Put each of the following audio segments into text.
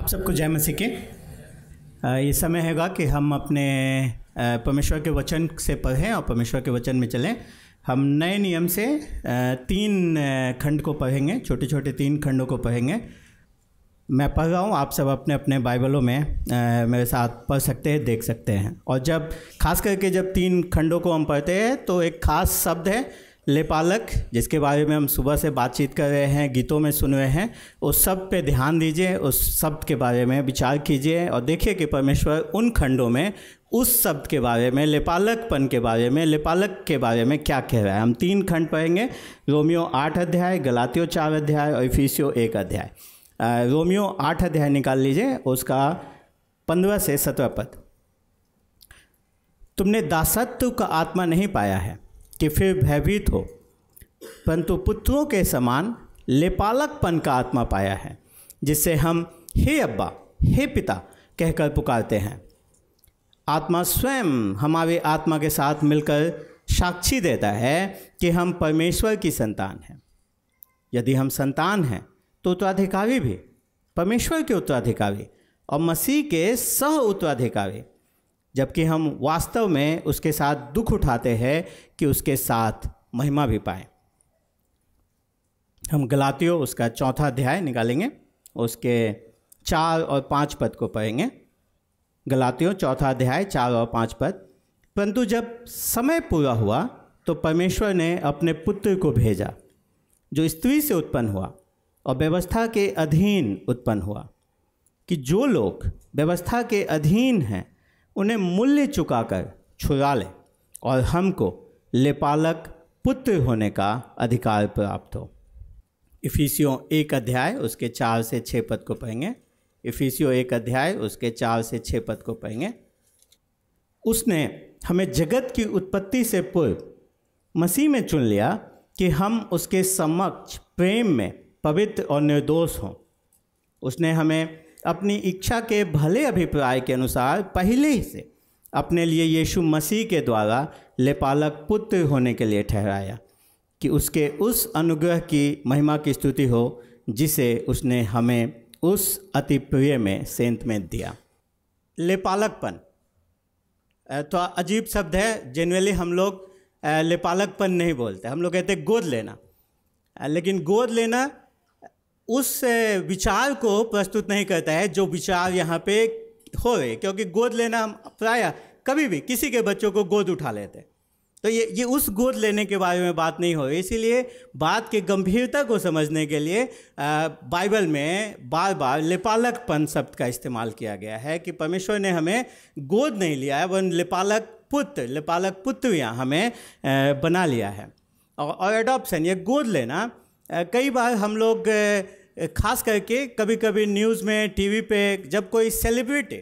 आप सबको जय मसीह के। ये समय हैगा कि हम अपने परमेश्वर के वचन से पढ़ें और परमेश्वर के वचन में चलें। हम नए नियम से तीन खंड को पढ़ेंगे छोटे छोटे तीन खंडों को पढ़ेंगे। मैं पढ़ रहा हूँ आप सब अपने अपने बाइबलों में अ, मेरे साथ पढ़ सकते हैं देख सकते हैं। और जब खास करके जब तीन खंडों को हम पढ़ते हैं तो एक खास शब्द है लेपालक जिसके बारे में हम सुबह से बातचीत कर रहे हैं, गीतों में सुन रहे हैं, उस शब्द पे ध्यान दीजिए, उस शब्द के बारे में विचार कीजिए और देखिए कि परमेश्वर उन खंडों में, उस शब्द के बारे में लेपालकपन के बारे में लेपालक के बारे में क्या कह रहा है। हम तीन खंड पढ़ेंगे, रोमियो आठ अध्याय, गलातियों चार अध्याय और इफिसियो एक अध्याय। रोमियो आठ अध्याय निकाल लीजिए, उसका पंद्रह से सत्रह पद। तुमने दासत्व का आत्मा नहीं पाया है कि फिर भयभीत हो। परंतु पुत्रों के समान लेपालकपन का आत्मा पाया है, जिससे हम, हे अब्बा, हे पिता, कहकर पुकारते हैं। आत्मा स्वयं हमारे आत्मा के साथ मिलकर साक्षी देता है कि हम परमेश्वर की संतान हैं। यदि हम संतान हैं तो उत्तराधिकारी भी, परमेश्वर के उत्तराधिकारी और मसीह के सह उत्तराधिकारी। जबकि हम वास्तव में उसके साथ दुख उठाते हैं कि उसके साथ महिमा भी पाएँ। हम गलातियों, उसका चौथा अध्याय निकालेंगे, उसके चार और पाँच पद को पढ़ेंगे। गलातियों, चौथा अध्याय, चार और पाँच पद। परंतु जब समय पूरा हुआ तो परमेश्वर ने अपने पुत्र को भेजा, जो स्त्री से उत्पन्न हुआ और व्यवस्था के अधीन उत्पन्न हुआ, कि जो लोग व्यवस्था के अधीन हैं उन्हें मूल्य चुकाकर छुड़ा लें और हमको लेपालक पुत्र होने का अधिकार प्राप्त हो। इफिसियों एक अध्याय, उसके चार से छः पद को पढ़ेंगे। इफिसियों एक अध्याय, उसके चार से छः पद को पढ़ेंगे। उसने हमें जगत की उत्पत्ति से पूर्व मसीह में चुन लिया कि हम उसके समक्ष प्रेम में पवित्र और निर्दोष हों। उसने हमें अपनी इच्छा के भले अभिप्राय के अनुसार पहले ही से अपने लिए यीशु मसीह के द्वारा लेपालक पुत्र होने के लिए ठहराया कि उसके उस अनुग्रह की महिमा की स्तुति हो, जिसे उसने हमें उस अति प्रिय में, सेंत में दिया। लेपालकपन। तो अजीब शब्द है जनरली हम लोग लेपालकपन नहीं बोलते। हम लोग कहते गोद लेना। लेकिन गोद लेना उस विचार को प्रस्तुत नहीं करता है जो विचार यहाँ पे हो रहे क्योंकि गोद लेना प्राय कभी भी किसी के बच्चों को गोद उठा लेते तो ये ये उस गोद लेने के बारे में बात नहीं हो रही, इसीलिए बात के गंभीरता को समझने के लिए बाइबल में बार बार लेपालकपन शब्द का इस्तेमाल किया गया है कि परमेश्वर ने हमें गोद नहीं लिया है वन लेपालक पुत्र लेपालक पुत्र यहाँ हमें बना लिया है। और एडॉप्शन, ये गोद लेना कई बार हम लोग खास करके कभी कभी न्यूज़ में, टीवी पे जब कोई सेलिब्रिटी,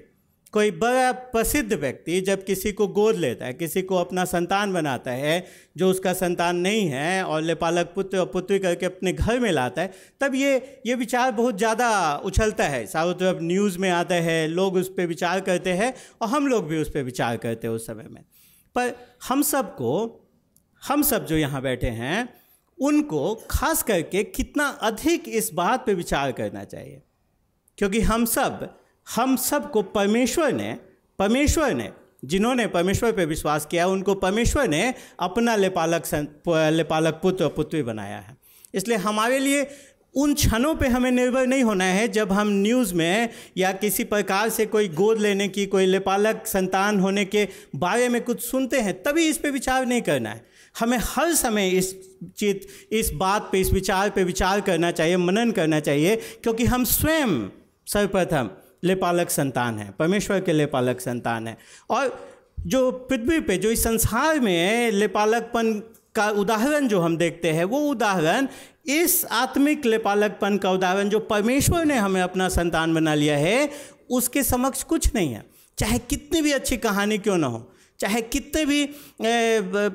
कोई बड़ा प्रसिद्ध व्यक्ति जब किसी को गोद लेता है, किसी को अपना संतान बनाता है, जो उसका संतान नहीं है और लेपालक पुत्र और पुत्री करके अपने घर में लाता है, तब ये ये विचार बहुत ज़्यादा उछलता है। चारों तरफ़ न्यूज़ में आता है, लोग उस पर विचार करते हैं और हम लोग भी उस पर विचार करते हैं उस समय में। पर हम सबको, हम सब जो यहाँ बैठे हैं उनको खास करके कितना अधिक इस बात पे विचार करना चाहिए। क्योंकि हम सब हम सबको परमेश्वर ने परमेश्वर ने, जिन्होंने परमेश्वर पर विश्वास किया, उनको परमेश्वर ने अपना लेपालक लेपालक पुत्र पुत्री बनाया है। इसलिए हमारे लिए उन क्षणों पे हमें निर्भर नहीं होना है जब हम न्यूज़ में या किसी प्रकार से कोई गोद लेने की, कोई लेपालक संतान होने के बारे में कुछ सुनते हैं, तभी इस पे विचार नहीं करना है। हमें हर समय इस चीज़ इस बात पे, इस विचार पे विचार करना चाहिए, मनन करना चाहिए, क्योंकि हम स्वयं सर्वप्रथम लेपालक संतान हैं, परमेश्वर के लेपालक संतान हैं। और जो पृथ्वी पे, जो इस संसार में लेपालकपन का उदाहरण जो हम देखते हैं, वो उदाहरण इस आत्मिक लेपालकपन का उदाहरण जो परमेश्वर ने हमें अपना संतान बना लिया है, उसके समक्ष कुछ नहीं है। चाहे कितनी भी अच्छी कहानी क्यों ना हो चाहे कितने भी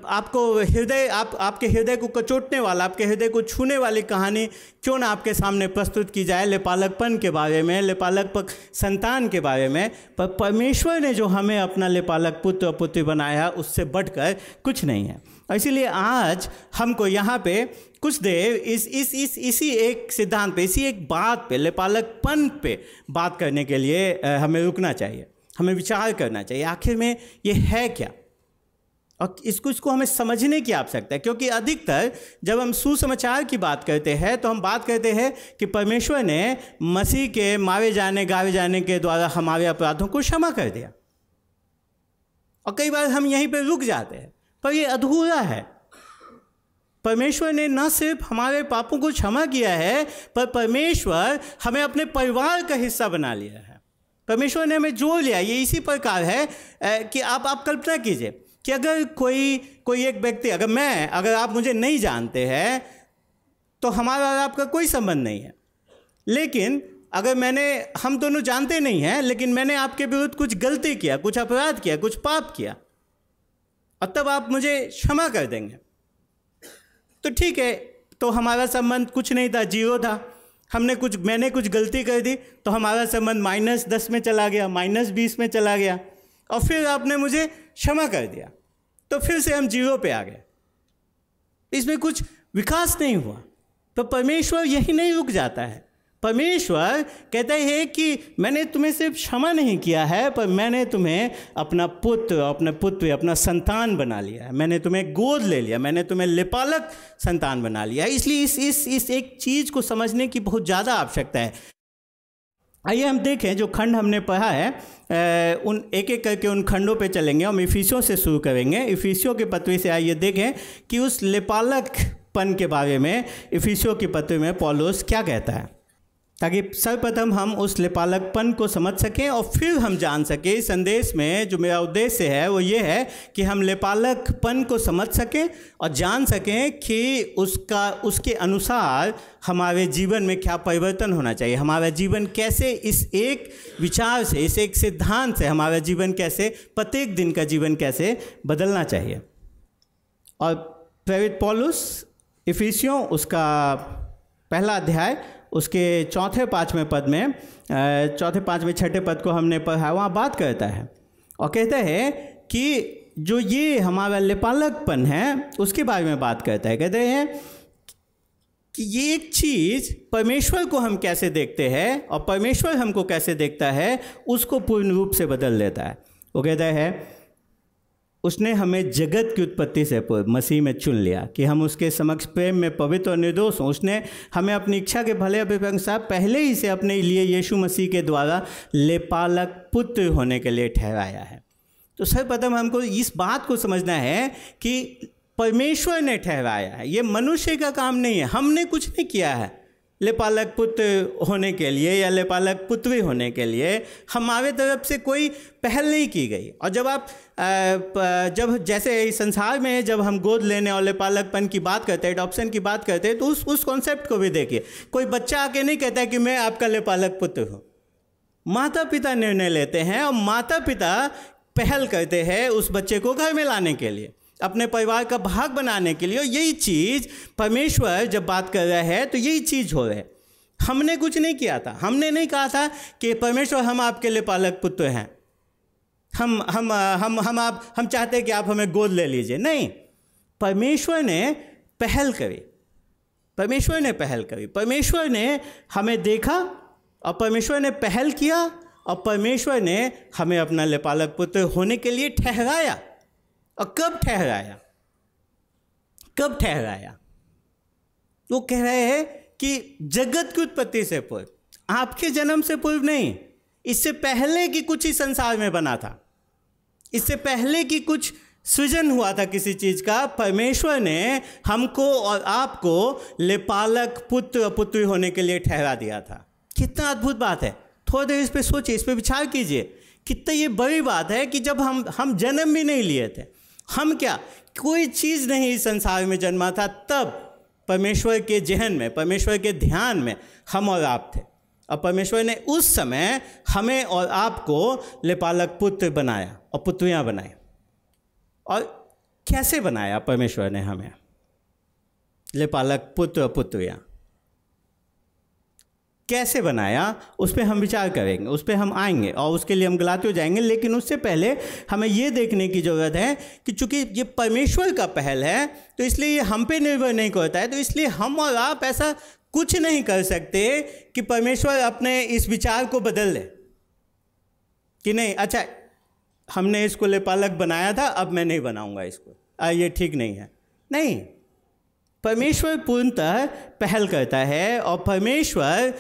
आपको हृदय, आप, आपके हृदय को कचोटने वाला, आपके हृदय को छूने वाली कहानी क्यों ना आपके सामने प्रस्तुत की जाए लेपालकपन के बारे में लेपालक संतान के बारे में। पर परमेश्वर ने जो हमें अपना लेपालक पुत्र और पुत्री बनाया, उससे बढ़कर कुछ नहीं है। इसीलिए आज हमको यहाँ पे कुछ देर इस इस इस, इसी एक सिद्धांत पे, इसी एक बात पे, लेपालकपन पे बात करने के लिए हमें रुकना चाहिए। हमें विचार करना चाहिए, आखिर में ये है क्या? और इसको इसको हमें समझने की आवश्यकता है, क्योंकि अधिकतर जब हम सुसमाचार की बात करते हैं तो हम बात करते हैं कि परमेश्वर ने मसीह के मारे जाने गावे जाने के द्वारा हमारे अपराधों को क्षमा कर दिया। और कई बार हम यहीं पर रुक जाते हैं, पर यह अधूरा है। परमेश्वर ने न सिर्फ़ हमारे पापों को क्षमा किया है, पर परमेश्वर हमें अपने परिवार का हिस्सा बना लिया है। परमेश्वर ने हमें जोड़ लिया। ये इसी प्रकार है कि आप आप कल्पना कीजिए कि अगर कोई कोई एक व्यक्ति, अगर मैं, अगर आप मुझे नहीं जानते हैं तो हमारा और आपका कोई संबंध नहीं है। लेकिन अगर मैंने, हम दोनों जानते नहीं हैं, लेकिन मैंने आपके विरुद्ध कुछ गलती किया, कुछ अपराध किया, कुछ पाप किया, और तब आप मुझे क्षमा कर देंगे। तो ठीक है तो हमारा संबंध कुछ नहीं था, ज़ीरो था। हमने कुछ, मैंने कुछ गलती कर दी तो हमारा संबंध माइनस दस में चला गया, माइनस बीस में चला गया, और फिर आपने मुझे क्षमा कर दिया। तो फिर से हम ज़ीरो पे आ गए। इसमें कुछ विकास नहीं हुआ। तो परमेश्वर यही नहीं रुक जाता है। परमेश्वर कहते हैं कि मैंने तुम्हें सिर्फ़ क्षमा नहीं किया है, पर मैंने तुम्हें अपना पुत्र, अपने पुत्र, अपना संतान बना लिया है। मैंने तुम्हें गोद ले लिया, मैंने तुम्हें लिपालक संतान बना लिया इसलिए इस इस इस एक चीज़ को समझने की बहुत ज़्यादा आवश्यकता है। आइए हम देखें जो खंड हमने पढ़ा है उन एक एक करके उन खंडों पे चलेंगे। हम इफिसियों से शुरू करेंगे। इफिसियों के पत्र से आइए देखें कि उस लेपालक पन के बारे में इफिसियों के पत्र में पॉलोस क्या कहता है। ताकि सर्वप्रथम हम उस लेपालकपन को समझ सकें और फिर हम जान सकें। इस संदेश में जो मेरा उद्देश्य है, वो ये है कि हम लेपालकपन को समझ सकें और जान सकें कि उसका, उसके अनुसार हमारे जीवन में क्या परिवर्तन होना चाहिए। हमारा जीवन कैसे इस एक विचार से, इस एक सिद्धांत से, हमारा जीवन कैसे, प्रत्येक दिन का जीवन कैसे बदलना चाहिए। और प्रेरित पॉलुस, इफिसियों, उसका पहला अध्याय उसके चौथे पाँचवें पद में चौथे पाँचवें छठे पद को हमने पढ़ा, वहाँ बात करता है और कहता है कि जो ये हमारा लेपालकपन है, उसके बारे में बात करता है। कहते हैं कि ये एक चीज़ परमेश्वर को हम कैसे देखते हैं और परमेश्वर हमको कैसे देखता है, उसको पूर्ण रूप से बदल देता है। वो कहता है उसने हमें जगत की उत्पत्ति से मसीह में चुन लिया कि हम उसके समक्ष प्रेम में पवित्र और निर्दोष हों। उसने हमें अपनी इच्छा के भले अभिप्रंसा पहले ही से अपने लिए यीशु मसीह के द्वारा लेपालक पुत्र होने के लिए ठहराया है। तो सर्वप्रथम हमको इस बात को समझना है कि परमेश्वर ने ठहराया है। ये मनुष्य का काम नहीं है। हमने कुछ नहीं किया है। लेपालक पुत्र होने के लिए या लेपालक पुत्री होने के लिए हमारे तरफ़ से कोई पहल नहीं की गई। और जब आप जब जैसे इस संसार में जब हम गोद लेने और लेपालकपन की बात करते हैं अडॉप्शन की बात करते हैं तो उस उस कॉन्सेप्ट को भी देखिए। कोई बच्चा आके नहीं कहता कि मैं आपका लेपालक पुत्र हूँ। माता पिता निर्णय लेते हैं और माता पिता पहल करते हैं उस बच्चे को घर में लाने के लिए। अपने परिवार का भाग बनाने के लिए। और यही चीज़ परमेश्वर जब बात कर रहा है तो यही चीज़ हो रहा है। हमने कुछ नहीं किया था। हमने नहीं कहा था कि परमेश्वर हम आपके लिए पालक पुत्र हैं। हम हम हम हम आप, हम चाहते हैं कि आप हमें गोद ले लीजिए। नहीं। परमेश्वर ने पहल करी। परमेश्वर ने पहल करी। परमेश्वर ने हमें देखा और परमेश्वर ने पहल किया और परमेश्वर ने हमें अपना लेपालक पुत्र होने के लिए ठहराया। और कब ठहराया? कब ठहराया? वो कह रहे हैं कि जगत की उत्पत्ति से पूर्व, आपके जन्म से पूर्व नहीं, इससे पहले की कुछ ही संसार में बना था। इससे पहले की कुछ सृजन हुआ था किसी चीज़ का, परमेश्वर ने हमको और आपको लेपालक पुत्र पुत्री होने के लिए ठहरा दिया था। कितना अद्भुत बात है। थोड़ी देर इस पर सोचिए, इस पर विचार कीजिए। कितना ये बड़ी बात है कि जब हम हम जन्म भी नहीं लिए थे हम क्या? कोई चीज़ नहीं इस संसार में जन्मा था, तब परमेश्वर के जहन में, परमेश्वर के ध्यान में हम और आप थे। और परमेश्वर ने उस समय हमें और आपको लेपालक पुत्र बनाया और पुत्रियाँ बनाई। और कैसे बनाया परमेश्वर ने हमें? लेपालक पुत्र और पुत्रियाँ। कैसे बनाया उस पर हम विचार करेंगे उस पर हम आएँगे और उसके लिए हम गलाते हो जाएँगे लेकिन उससे पहले हमें ये देखने की ज़रूरत है कि चूँकि ये परमेश्वर का पहल है तो इसलिए ये हम पे निर्भर नहीं करता है तो इसलिए हम और आप ऐसा कुछ नहीं कर सकते कि परमेश्वर अपने इस विचार को बदल दे। कि नहीं अच्छा हमने इसको लेपालक बनाया था अब मैं नहीं बनाऊँगा इसको। आ, ये ठीक नहीं है। नहीं परमेश्वर पूर्णतः पहल करता है और परमेश्वर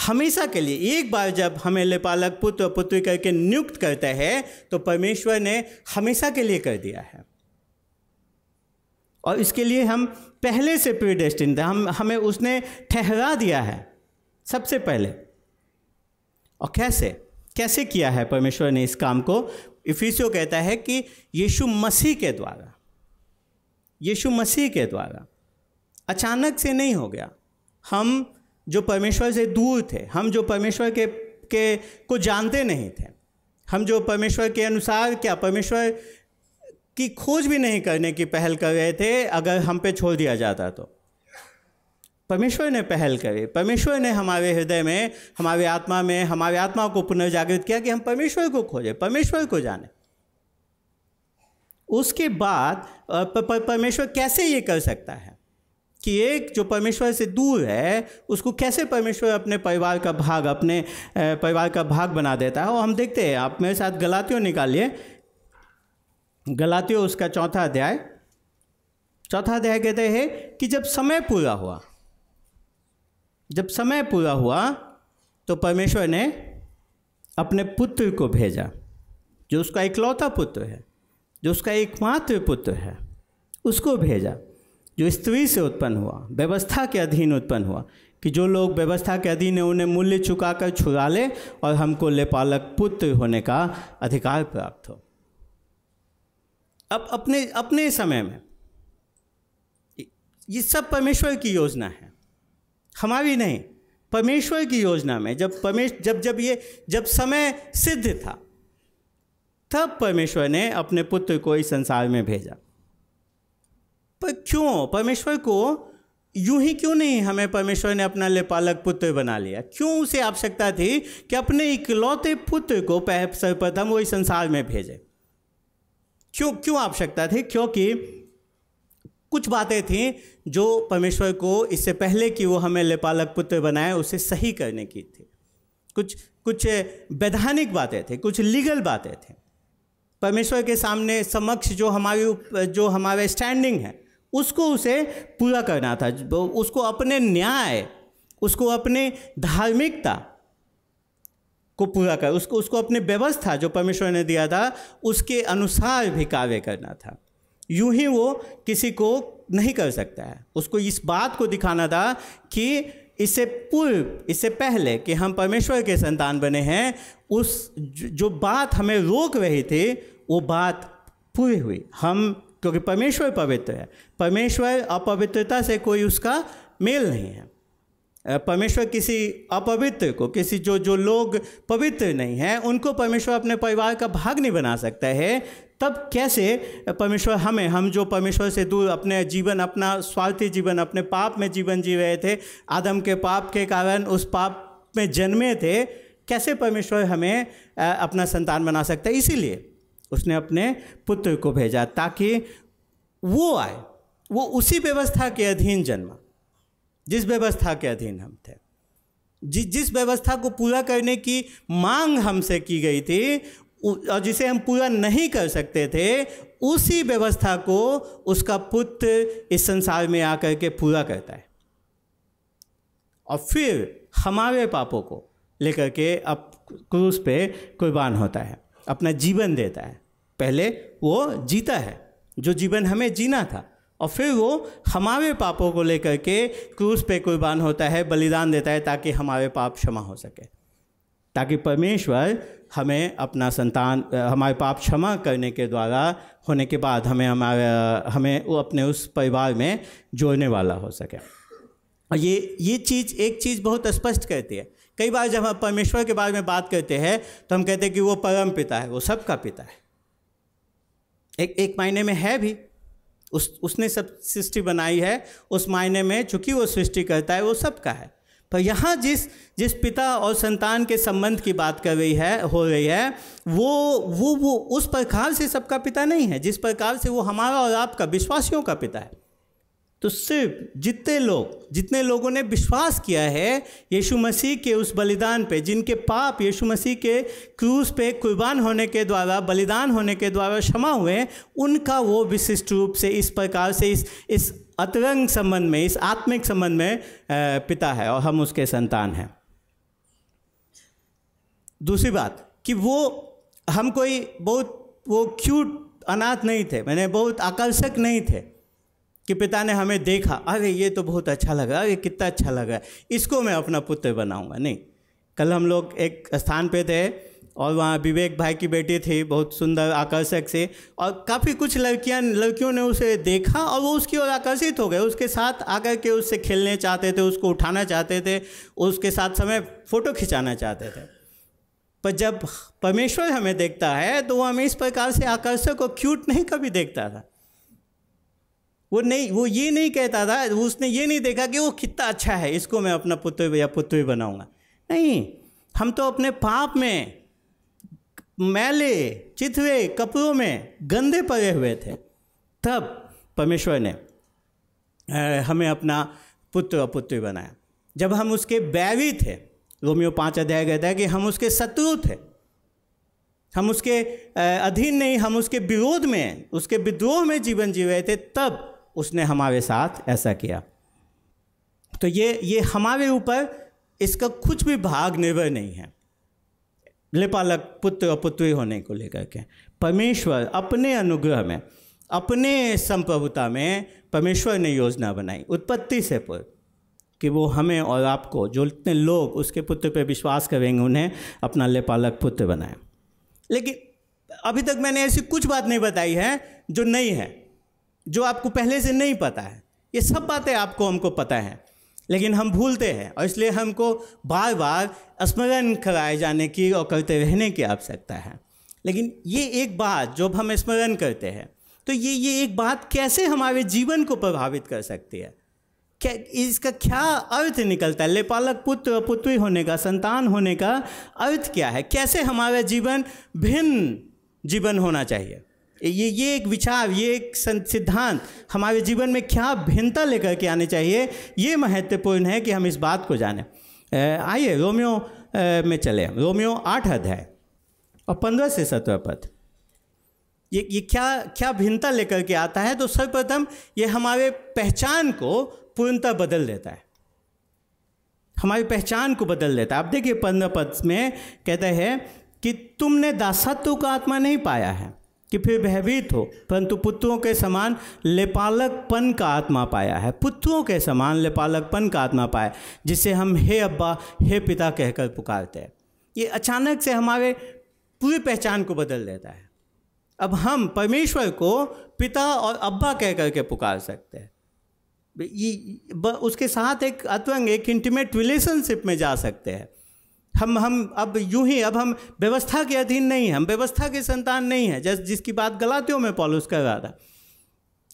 हमेशा के लिए, एक बार जब हमें लेपालक पुत्र पुत्री करके नियुक्त करता है तो परमेश्वर ने हमेशा के लिए कर दिया है। और इसके लिए हम पहले से प्रीडेस्टिन थे, हम, हमें उसने ठहरा दिया है, सबसे पहले। और कैसे? कैसे किया है परमेश्वर ने इस काम को? इफिसियो कहता है कि यीशु मसीह के द्वारा, यीशु मसीह के द्वारा। अचानक से नहीं हो गया। हम जो परमेश्वर से दूर थे, हम जो परमेश्वर के के को जानते नहीं थे, हम जो परमेश्वर के अनुसार क्या परमेश्वर की खोज भी नहीं करने की पहल कर रहे थे, अगर हम पे छोड़ दिया जाता तो। परमेश्वर ने पहल करी। परमेश्वर ने हमारे हृदय में, हमारे आत्मा में, हमारे आत्मा को पुनर्जागृत किया कि हम परमेश्वर को खोजें, परमेश्वर को जाने। उसके बाद परमेश्वर कैसे ये कर सकता है? कि एक जो परमेश्वर से दूर है, उसको कैसे परमेश्वर अपने परिवार का भाग, अपने परिवार का भाग बना देता है? और हम देखते हैं, आप मेरे साथ गलातियों निकालिए। गलातियों, उसका चौथा अध्याय। चौथा अध्याय कहते हैं कि जब समय पूरा हुआ, जब समय पूरा हुआ तो परमेश्वर ने अपने पुत्र को भेजा, जो उसका इकलौता पुत्र है, जो उसका एकमात्र पुत्र है, उसको भेजा। जो स्त्री से उत्पन्न हुआ, व्यवस्था के अधीन उत्पन्न हुआ, कि जो लोग व्यवस्था के अधीन है, उन्हें मूल्य चुकाकर छुड़ा ले और हमको लेपालक पुत्र होने का अधिकार प्राप्त हो। अब अपने अपने समय में, ये सब परमेश्वर की योजना है। हमारी नहीं, परमेश्वर की योजना में जब परमेश, जब जब ये, जब समय सिद्ध था, तब परमेश्वर ने अपने पुत्र को इस संसार में भेजा। पर क्यों? परमेश्वर को यूँ ही क्यों नहीं हमें परमेश्वर ने अपना लेपालक पुत्र बना लिया? क्यों उसे आवश्यकता थी कि अपने इकलौते पुत्र को सर्वप्रथम वो इस संसार में भेजे? क्यों क्यों आवश्यकता थी? क्योंकि कुछ बातें थी जो परमेश्वर को इससे पहले कि वो हमें लेपालक पुत्र बनाए, उसे सही करने की थी। कुछ कुछ वैधानिक बातें थी, कुछ लीगल बातें थी। परमेश्वर के सामने समक्ष जो हमारी जो हमारे स्टैंडिंग है उसको उसे पूरा करना था। उसको अपने न्याय, उसको अपने धार्मिकता को पूरा कर, उसको उसको अपने व्यवस्था जो परमेश्वर ने दिया था, उसके अनुसार भी कार्य करना था। यूँ ही वो किसी को नहीं कर सकता है। उसको इस बात को दिखाना था कि इससे पूर्व, इससे पहले कि हम परमेश्वर के संतान बने हैं, उस जो बात हमें रोक रही थी, वो बात पूरी हुई। हम क्योंकि परमेश्वर पवित्र है। परमेश्वर अपवित्रता से कोई उसका मेल नहीं है। परमेश्वर किसी अपवित्र को, किसी जो जो लोग पवित्र नहीं हैं, उनको परमेश्वर अपने परिवार का भाग नहीं बना सकता है। तब कैसे परमेश्वर हमें, हम जो परमेश्वर से दूर अपने जीवन, अपना स्वार्थी जीवन, अपने पाप में जीवन जी रहे थे, आदम के पाप के कारण उस पाप में जन्मे थे, कैसे परमेश्वर हमें अपना संतान बना सकता है? इसीलिए उसने अपने पुत्र को भेजा ताकि वो आए। वो उसी व्यवस्था के अधीन जन्मा, जिस व्यवस्था के अधीन हम थे। जि, जिस व्यवस्था को पूरा करने की मांग हमसे की गई थी और जिसे हम पूरा नहीं कर सकते थे, उसी व्यवस्था को उसका पुत्र इस संसार में आकर के पूरा करता है। और फिर हमारे पापों को लेकर के अब क्रूस पे कुर्बान होता है। अपना जीवन देता है। पहले वो जीता है, जो जीवन हमें जीना था। और फिर वो हमारे पापों को लेकर के क्रूस पे कुर्बान होता है, बलिदान देता है, ताकि हमारे पाप क्षमा हो सके। ताकि परमेश्वर हमें अपना संतान हमारे पाप क्षमा करने के द्वारा, होने के बाद हमें हमारे, हमें वो अपने उस परिवार में जोड़ने वाला हो सके। और ये ये चीज़, एक चीज़ बहुत स्पष्ट कहती है। कई बार जब हम परमेश्वर के बारे में बात करते हैं तो हम कहते हैं कि वो परम पिता है, वो सबका पिता है। एक एक मायने में है भी। उस, उसने सब सृष्टि बनाई है, उस मायने में चूँकि वो सृष्टि करता है, वो सबका है। पर यहाँ जिस जिस पिता और संतान के संबंध की बात कर रही है, हो रही है, वो वो वो उस प्रकार से सबका पिता नहीं है, जिस प्रकार से वो हमारा और आपका विश्वासियों का पिता है। तो सिर्फ़ जितने लोग, जितने लोगों ने विश्वास किया है यीशु मसीह के उस बलिदान पे, जिनके पाप यीशु मसीह के क्रूस पे कुर्बान होने के द्वारा, बलिदान होने के द्वारा क्षमा हुए, उनका वो विशिष्ट रूप से इस प्रकार से इस इस अतरंग संबंध में, इस आत्मिक संबंध में पिता है और हम उसके संतान हैं। दूसरी बात कि वो, हम कोई बहुत, वो क्यूट अनाथ नहीं थे, मैंने बहुत आकर्षक नहीं थे। कि पिता ने हमें देखा, अरे, ये तो बहुत अच्छा लगा, अरे, कितना अच्छा लगा इसको मैं अपना पुत्र बनाऊँगा। नहीं, कल हम लोग एक स्थान पे थे और वहाँ विवेक भाई की बेटी थी, बहुत सुंदर, आकर्षक से, और काफ़ी कुछ लड़कियाँ, लड़कियों ने उसे देखा और वो उसकी ओर आकर्षित हो गए। उसके साथ आकर के उससे खेलने चाहते थे, उसको उठाना चाहते थे, उसके साथ समय फ़ोटो खिंचाना चाहते थे। पर जब परमेश्वर हमें देखता है तो वो हमें इस प्रकार से आकर्षक और क्यूट नहीं कभी देखता था। वो नहीं, वो ये नहीं कहता था उसने ये नहीं देखा कि वो कितना अच्छा है, इसको मैं अपना पुत्र या पुत्री बनाऊँगा। नहीं, हम तो अपने पाप में, मैले चितवे कपड़ों में गंदे पड़े हुए थे। तब परमेश्वर ने हमें अपना पुत्र और पुत्री बनाया। जब हम उसके बैरी थे, रोमियो पाँच अध्याय कहता है कि हम उसके शत्रु थे। हम उसके अधीन नहीं, हम उसके विरोध में, उसके विद्रोह में जीवन जी रहे थे, तब उसने हमारे साथ ऐसा किया। तो ये ये हमारे ऊपर इसका कुछ भी भाग निर्भर नहीं है। लेपालक पुत्र और पुत्री होने को लेकर के। परमेश्वर अपने अनुग्रह में, अपने संप्रभुता में परमेश्वर ने योजना बनाई, उत्पत्ति से पूर्व, कि वो हमें और आपको, जो इतने लोग उसके पुत्र पे विश्वास करेंगे, उन्हें अपना लेपालक पुत्र बनाए। लेकिन अभी तक मैंने ऐसी कुछ बात नहीं बताई है जो नहीं है। जो आपको पहले से नहीं पता है। ये सब बातें आपको, हमको पता है। लेकिन हम भूलते हैं और इसलिए हमको बार बार स्मरण कराए जाने की और करते रहने की आवश्यकता है। लेकिन ये एक बात जब हम स्मरण करते हैं तो ये ये एक बात कैसे हमारे जीवन को प्रभावित कर सकती है? क्या इसका क्या अर्थ निकलता है? लेपालक पुत्र पुत्री होने का, संतान होने का अर्थ क्या है? कैसे हमारा जीवन भिन्न जीवन होना चाहिए? ये ये एक विचार, ये एक सिद्धांत हमारे जीवन में क्या भिन्नता लेकर के आने चाहिए, ये महत्वपूर्ण है कि हम इस बात को जानें। आइए रोमियो में चले। रोमियो आठ अध्याय और पंद्रह से सत्रह पद। ये ये क्या क्या भिन्नता लेकर के आता है? तो सर्वप्रथम ये हमारे पहचान को पूर्णतः बदल देता है। हमारी पहचान को बदल देता है। आप देखिए पंद्रह पद में कहते हैं कि तुमने दासत्व का आत्मा नहीं पाया है। कि फिर भयभीत हो। परंतु पुत्रों के समान लेपालकपन का आत्मा पाया है। पुत्रों के समान लेपालकपन का आत्मा पाया जिसे हम हे अब्बा, हे पिता कहकर पुकारते हैं। ये अचानक से हमारे पूरी पहचान को बदल देता है। अब हम परमेश्वर को पिता और अब्बा कह करके पुकार सकते हैं। ये उसके साथ एक अतवंग एक इंटीमेट रिलेशनशिप में जा सकते हैं। हम हम अब यूँ ही, अब हम व्यवस्था के अधीन नहीं हैं, हम व्यवस्था के संतान नहीं हैं, जैसे, जिसकी बात गलातियों में पॉलुस कर रहा था।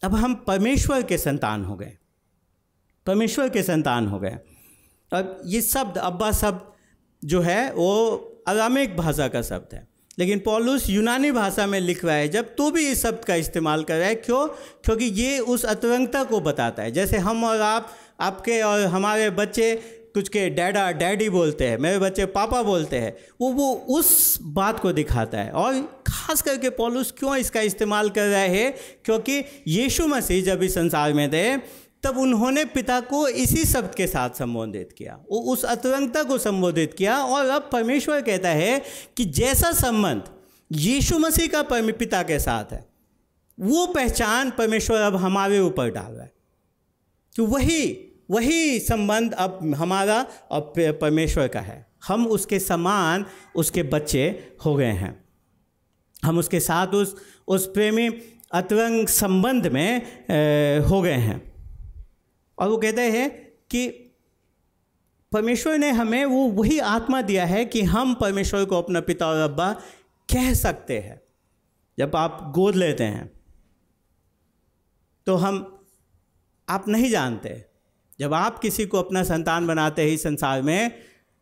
अब हम परमेश्वर के संतान हो गए। परमेश्वर के संतान हो गए। अब ये शब्द, अब्बा शब्द जो है, वो अरामिक भाषा का शब्द है। लेकिन पॉलुस यूनानी भाषा में लिख रहा है, जब तो भी इस शब्द का इस्तेमाल कर रहा है, क्यों? क्योंकि ये उस अतरंगता को बताता है। जैसे हम और आप, आपके और हमारे बच्चे कुछ के डैडा डैडी बोलते हैं, मेरे बच्चे पापा बोलते हैं, वो वो उस बात को दिखाता है। और ख़ास करके पॉलुस क्यों इसका इस्तेमाल कर रहे हैं? क्योंकि यीशु मसीह जब इस संसार में थे, तब उन्होंने पिता को इसी शब्द के साथ संबोधित किया। वो उस अतरंगता को संबोधित किया और अब परमेश्वर कहता है कि जैसा संबंध यीशु मसीह का पिता के साथ है, वो पहचान परमेश्वर अब हमारे ऊपर डाल रहा है। कि वही वही संबंध अब हमारा और परमेश्वर का है। हम उसके समान उसके बच्चे हो गए हैं। हम उसके साथ उस उस प्रेमी अतरंग संबंध में ए, हो गए हैं। और वो कहते हैं कि परमेश्वर ने हमें वो वही आत्मा दिया है कि हम परमेश्वर को अपना पिता और अब्बा कह सकते हैं। जब आप गोद लेते हैं तो हम आप नहीं जानते जब आप किसी को अपना संतान बनाते ही संसार में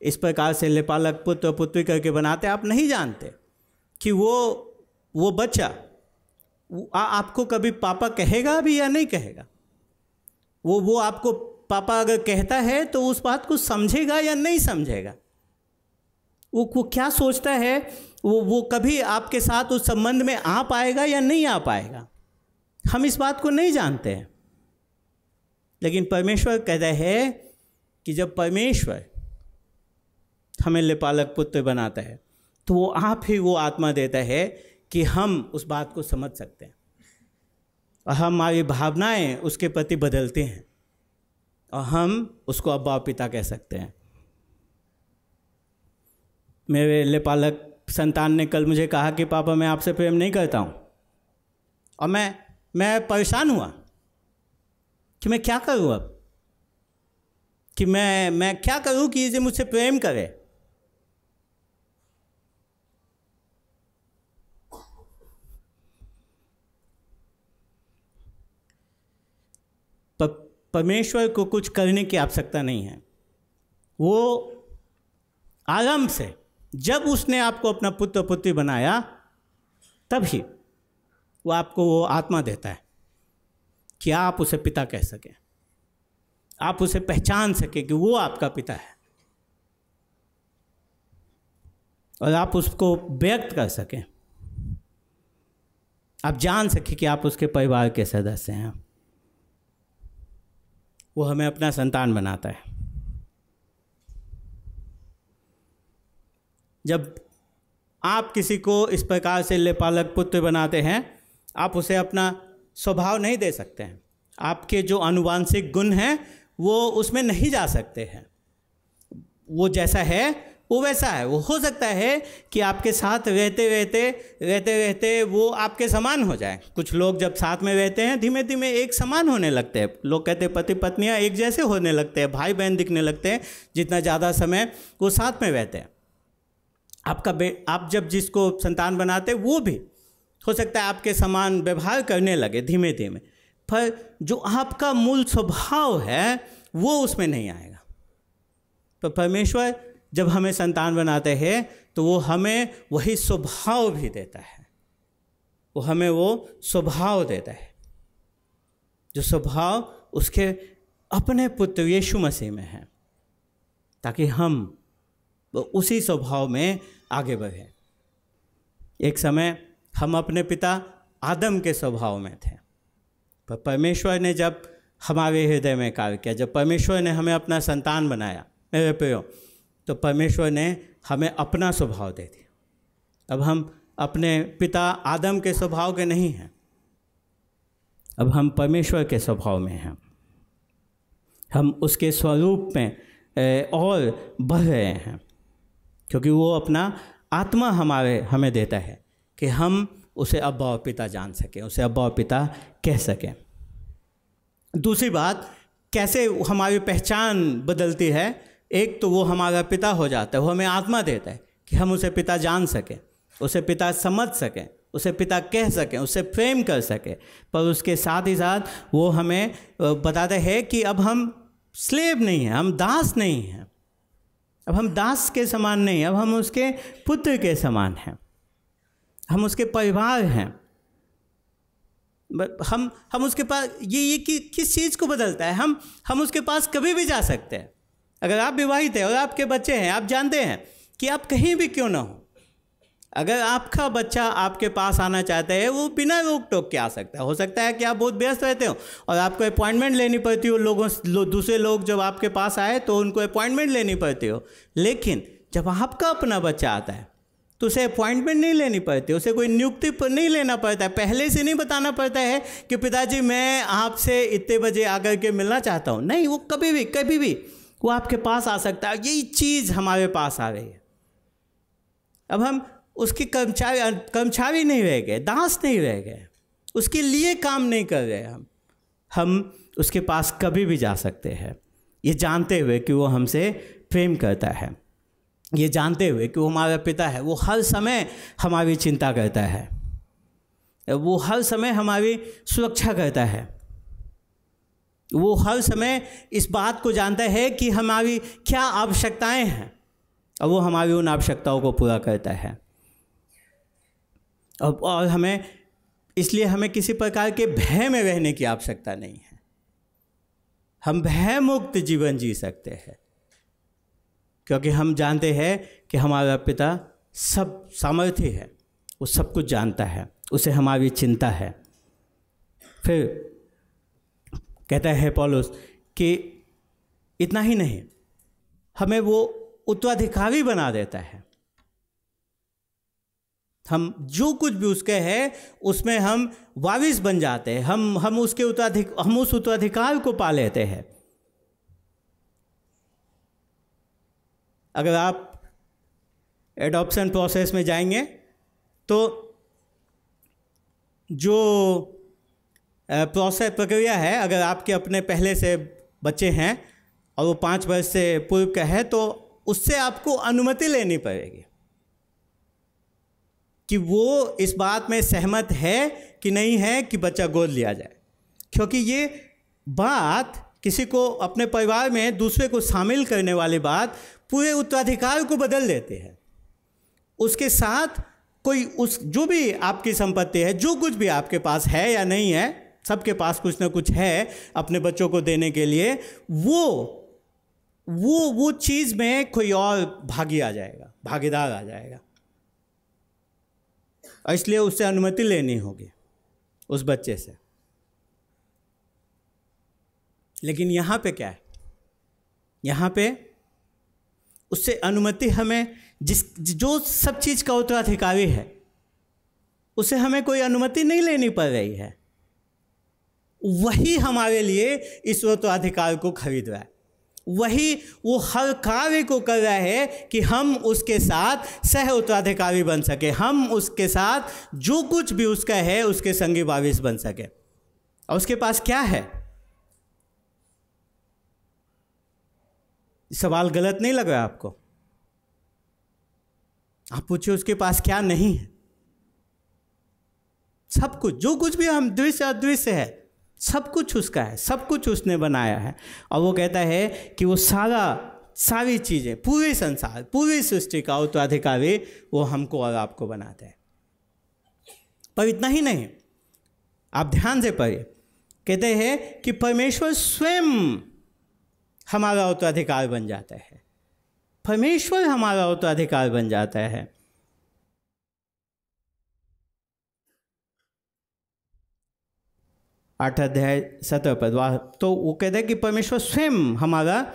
इस प्रकार से लेपालक पुत्र पुत्री करके बनाते आप नहीं जानते कि वो वो बच्चा आ, आपको कभी पापा कहेगा भी या नहीं कहेगा? वो वो आपको पापा अगर कहता है तो उस बात को समझेगा या नहीं समझेगा? वो वो क्या सोचता है? वो वो कभी आपके साथ उस संबंध में आ पाएगा या नहीं आ पाएगा? हम इस बात को नहीं जानते हैं। लेकिन परमेश्वर कहता है कि जब परमेश्वर हमें लेपालक पुत्र बनाता है तो वो आप ही वो आत्मा देता है कि हम उस बात को समझ सकते हैं। और हमारी भावनाएँ उसके प्रति बदलते हैं और हम उसको अब्बा पिता कह सकते हैं। मेरे लेपालक संतान ने कल मुझे कहा कि, पापा, मैं आपसे प्रेम नहीं करता हूँ और मैं मैं परेशान हुआ। कि मैं क्या करूँ अब? कि मैं मैं क्या करूँ कि ये मुझसे प्रेम करे? परमेश्वर को कुछ करने की आवश्यकता नहीं है। वो आराम से, जब उसने आपको अपना पुत्र पुत्री बनाया तभी वो आपको वो आत्मा देता है। कि आप उसे पिता कह सकें? आप उसे पहचान सकें कि वो आपका पिता है। और आप उसको व्यक्त कर सकें। आप जान सकें कि आप उसके परिवार के सदस्य हैं। वो हमें अपना संतान बनाता है। जब आप किसी को इस प्रकार से लेपालक पुत्र बनाते हैं, आप उसे अपना स्वभाव नहीं दे सकते हैं। आपके जो अनुवांशिक गुण हैं, वो उसमें नहीं जा सकते हैं। वो जैसा है, वो वैसा है। वो हो सकता है कि आपके साथ रहते रहते रहते रहते वो आपके समान हो जाए। कुछ लोग जब साथ में रहते हैं धीमे धीमे एक समान होने लगते हैं। लोग कहते हैं पति पत्नियाँ एक जैसे होने लगते हैं भाई बहन दिखने लगते हैं, जितना ज़्यादा समय वो साथ में रहते हैं। आपका आप जब जिसको संतान बनाते वो भी हो सकता है आपके समान व्यवहार करने लगे धीमे धीमे, पर जो आपका मूल स्वभाव है, वो उसमें नहीं आएगा। तो परमेश्वर जब हमें संतान बनाते हैं तो वो हमें वही स्वभाव भी देता है। वो हमें वो स्वभाव देता है, जो स्वभाव उसके अपने पुत्र यीशु मसीह में है, ताकि हम उसी स्वभाव में आगे बढ़ें। एक समय हम अपने पिता आदम के स्वभाव में थे। पर परमेश्वर ने जब हमारे हृदय में कार्य किया, जब परमेश्वर ने हमें अपना संतान बनाया, मेरे प्रियो तो परमेश्वर ने हमें अपना स्वभाव दे दिया। अब हम अपने पिता आदम के स्वभाव के नहीं हैं। अब हम परमेश्वर के स्वभाव में हैं। हम उसके स्वरूप में और बढ़ रहे हैं, क्योंकि वो अपना आत्मा हमारे, हमें देता है। कि हम उसे अब्बा और पिता जान सकें, उसे अब्बा और पिता कह सकें। दूसरी बात, कैसे हमारी पहचान बदलती है? एक तो वो हमारा पिता हो जाता है, वो हमें आत्मा देता है कि हम उसे पिता जान सकें, उसे पिता समझ सकें, उसे पिता कह सकें, उसे प्रेम कर सकें। पर उसके साथ ही साथ वो हमें बताते हैं कि अब हम स्लेब नहीं हैं, हम दास नहीं हैं। अब हम दास के समान नहीं अब हम उसके पुत्र के समान हैं। हम उसके परिवार हैं। हम हम उसके पास ये ये कि, किस चीज़ को बदलता है? हम हम उसके पास कभी भी जा सकते हैं। अगर आप विवाहित हैं और आपके बच्चे हैं आप जानते हैं कि आप कहीं भी क्यों ना हो। अगर आपका बच्चा आपके पास आना चाहता है वो बिना रोक टोक के आ सकता है। हो सकता है कि आप बहुत व्यस्त रहते हो और आपको अपॉइंटमेंट लेनी पड़ती हो लोगों लो, दूसरे लोग जब आपके पास आए तो उनको अपॉइंटमेंट लेनी पड़ती हो। लेकिन जब आपका अपना बच्चा आता है तो उसे अपॉइंटमेंट नहीं लेनी पड़ती, उसे कोई नियुक्ति पर नहीं लेना पड़ता है। पहले से नहीं बताना पड़ता है कि पिताजी, मैं आपसे इतने बजे आकर के मिलना चाहता हूँ। नहीं, वो कभी भी कभी भी, वो आपके पास आ सकता है। यही चीज़ हमारे पास आ रही है। अब हम उसकी कर्मचारी कर्मचारी नहीं रह गए, दास नहीं रह गए। उसके लिए काम नहीं कर रहे हम। हम उसके पास कभी भी जा सकते हैं। ये जानते हुए कि वो हमसे प्रेम करता है। ये जानते हुए कि वो हमारा पिता है वो हर समय हमारी चिंता करता है। वो हर समय हमारी सुरक्षा करता है। वो हर समय इस बात को जानता है कि हमारी क्या आवश्यकताएँ हैं और वो हमारी उन आवश्यकताओं को पूरा करता है। और, हमें इसलिए हमें किसी प्रकार के भय में रहने की आवश्यकता नहीं है। हम भय मुक्त जीवन जी सकते हैं। क्योंकि हम जानते हैं कि हमारा पिता सब सामर्थ्य है, वो सब कुछ जानता है, उसे हमारी चिंता है। फिर कहता है पॉलुस कि इतना ही नहीं, हमें वो उत्तराधिकारी बना देता है। हम जो कुछ भी उसके है, उसमें हम वारिस बन जाते हैं, हम हम उसके उत्तराधिक, हम उस उत्तराधिकार को पा लेते हैं। अगर आप एडॉप्शन प्रोसेस में जाएँगे तो जो प्रोसेस प्रक्रिया है, अगर आपके अपने पहले से बच्चे हैं और वो पाँच वर्ष से पूर्व का है तो उससे आपको अनुमति लेनी पड़ेगी कि वो इस बात में सहमत है कि नहीं है कि बच्चा गोद लिया जाए। क्योंकि ये बात किसी को अपने परिवार में दूसरे को शामिल करने वाली बात पूरे उत्तराधिकार को बदल देते हैं। उसके साथ कोई उस, जो भी आपकी संपत्ति है, जो कुछ भी आपके पास है या नहीं है, सबके पास कुछ ना कुछ है अपने बच्चों को देने के लिए, वो वो वो चीज़ में कोई और भागी आ जाएगा, भागीदार आ जाएगा। इसलिए उससे अनुमति लेनी होगी उस बच्चे से। लेकिन यहाँ पे क्या है? यहाँ पे उससे अनुमति हमें जिस, जो सब चीज़ का उत्तराधिकारी है, उसे हमें कोई अनुमति नहीं लेनी पड़ रही है। वही हमारे लिए इस उत्तराधिकार को खरीद रहा है। वही वो हर कार्य को कर रहा है कि हम उसके साथ सह उत्तराधिकारी बन सके, हम उसके साथ जो कुछ भी उसका है, उसके संगी वारिस बन सके। और उसके पास क्या है? सवाल गलत नहीं लग रहा आपको? आप पूछिए उसके पास क्या नहीं है? सब कुछ, जो कुछ भी हम दृश्य अदृश्य है, सब कुछ उसका है, सब कुछ उसने बनाया है। और वो कहता है कि वो सारा, सारी चीज़ें, पूरे संसार, पूरी सृष्टि का उत्तराधिकारी वो हमको और आपको बनाते हैं। पर इतना ही नहीं, आप ध्यान से पढ़िए। कहते हैं कि परमेश्वर स्वयं हमारा उत्तराधिकार बन जाता है। परमेश्वर हमारा उत्तराधिकार बन जाता है। आठ अध्याय सत्रह पद वाह तो वो कहते हैं कि परमेश्वर स्वयं हमारा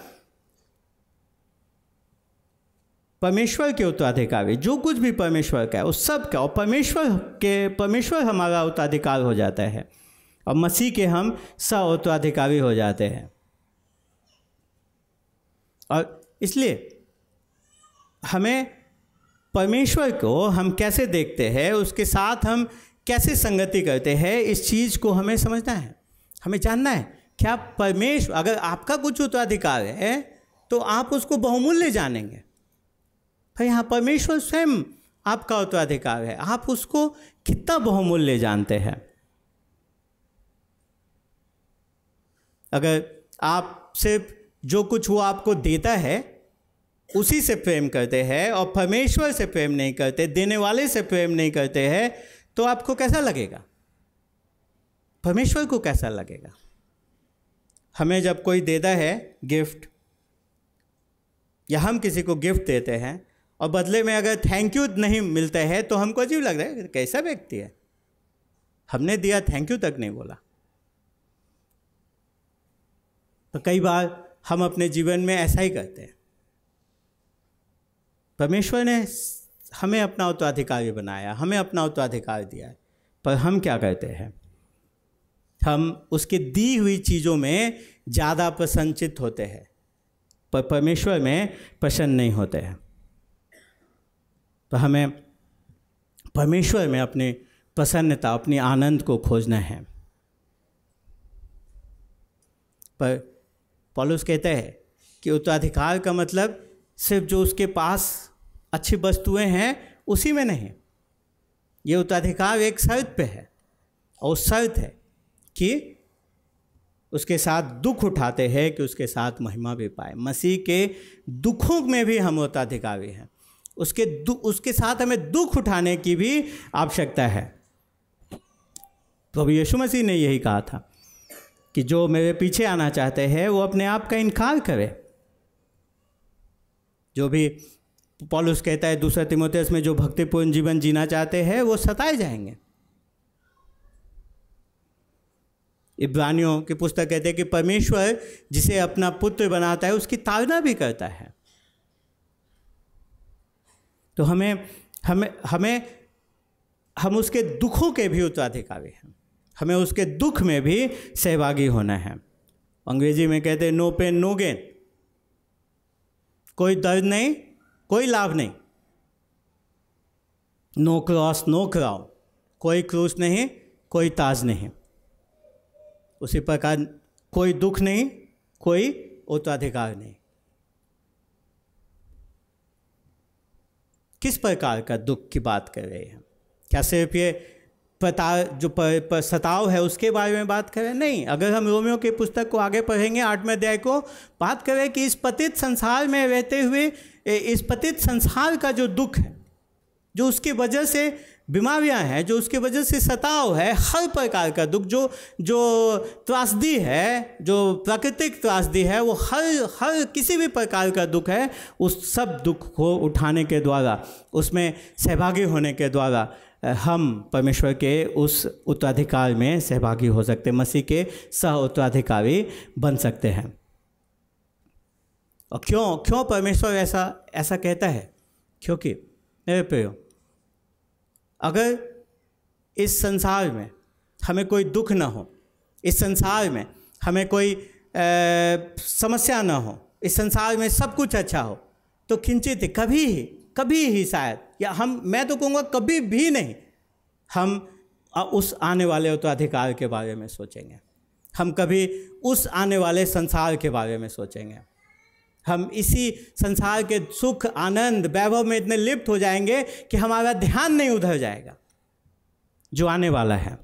परमेश्वर के उत्तराधिकारी, जो कुछ भी परमेश्वर का है, उस सब का, और परमेश्वर के, परमेश्वर हमारा उत्तराधिकार हो जाता है। और मसीह के हम स उत्तराधिकारी हो जाते हैं। और इसलिए हमें परमेश्वर को हम कैसे देखते हैं, उसके साथ हम कैसे संगति करते हैं, इस चीज़ को हमें समझना है। हमें जानना है, क्या परमेश्वर, अगर आपका कुछ उत्तराधिकार है तो आप उसको बहुमूल्य जानेंगे। भाई यहाँ परमेश्वर स्वयं आपका उत्तराधिकार है, आप उसको कितना बहुमूल्य जानते हैं। अगर आप सिर्फ़ जो कुछ वो आपको देता है, उसी से प्रेम करते हैं और परमेश्वर से प्रेम नहीं करते, देने वाले से प्रेम नहीं करते हैं तो आपको कैसा लगेगा? परमेश्वर को कैसा लगेगा? हमें जब कोई देता है गिफ्ट, या हम किसी को गिफ्ट देते हैं, और बदले में अगर थैंक यू नहीं मिलता है तो हमको अजीब लग रहा है, कैसा व्यक्ति है? हमने दिया थैंक यू तक नहीं बोला। तो कई बार हम अपने जीवन में ऐसा ही करते हैं। परमेश्वर ने हमें अपना उत्तराधिकारी बनाया, हमें अपना उत्तराधिकार दिया पर हम क्या करते हैं? हम उसके दी हुई चीज़ों में ज़्यादा प्रसन्नचित होते हैं, पर परमेश्वर में प्रसन्न नहीं होते हैं। तो हमें परमेश्वर में अपनी प्रसन्नता, अपनी आनंद को खोजना है। पर पॉलुस कहते हैं कि उत्तराधिकार का मतलब सिर्फ़ जो उसके पास अच्छी वस्तुएँ हैं, उसी में नहीं। ये उत्तराधिकार एक शर्त पे है और शर्त है कि उसके साथ दुख उठाते हैं, कि उसके साथ महिमा भी पाए। मसीह के दुखों में भी हम उत्तराधिकारी हैं। उसके उसके साथ हमें दुख उठाने की भी आवश्यकता है। प्रभु यीशु मसीह ने यही कहा था। कि जो मेरे पीछे आना चाहते हैं, वो अपने आप का इनकार करे। जो भी पॉलुस कहता है, दूसरा तिमोतेस में जो भक्तिपूर्ण जीवन जीना चाहते हैं, वो सताए जाएँगे। इब्रानियों की पुस्तक कहते हैं कि परमेश्वर जिसे अपना पुत्र बनाता है, उसकी ताड़ना भी करता है। तो हमें हमें हमें, हम उसके दुखों के भी उत्तराधिकारी हैं। हमें उसके दुख में भी सहभागी होना है। अंग्रेज़ी में कहते हैं, नो पेन नो गेन कोई दर्द नहीं, कोई लाभ नहीं। नो क्रॉस नो क्राउ कोई क्रूस नहीं, कोई ताज नहीं। उसी प्रकार कोई दुख नहीं, कोई उत्तराधिकार नहीं। किस प्रकार का दुख की बात कर रहे हैं? क्या सिर्फ़ ये पता जो पर, पर सताव है उसके बारे में बात करें? नहीं। अगर हम रोमियो की पुस्तक को आगे पढ़ेंगे आठवें अध्याय को बात करें कि इस पतित संसार में रहते हुए इस पतित संसार का जो दुख है जो उसकी वजह से बीमारियाँ हैं जो उसकी वजह से सताव है हर प्रकार का दुख जो जो त्रासदी है जो प्राकृतिक त्रासदी है वो हर हर किसी भी प्रकार का दुख है उस सब दुख को उठाने के द्वारा उसमें सहभागी होने के द्वारा हम परमेश्वर के उस उत्तराधिकार में सहभागी हो सकते मसीह के सह उत्तराधिकारी बन सकते हैं। और क्यों क्यों परमेश्वर ऐसा ऐसा कहता है? क्योंकि मेरे प्रियो अगर इस संसार में हमें कोई दुख ना हो इस संसार में हमें कोई ए, समस्या ना हो इस संसार में सब कुछ अच्छा हो तो किंचित कभी ही कभी ही शायद या हम, मैं तो कहूँगा कभी भी नहीं, हम उस आने वाले उत्तराधिकार के बारे में सोचेंगे। हम कभी उस आने वाले संसार के बारे में सोचेंगे। हम इसी संसार के सुख, आनंद, वैभव में इतने लिप्त हो जाएँगे कि हमारा ध्यान नहीं उधर जाएगा, जो आने वाला है।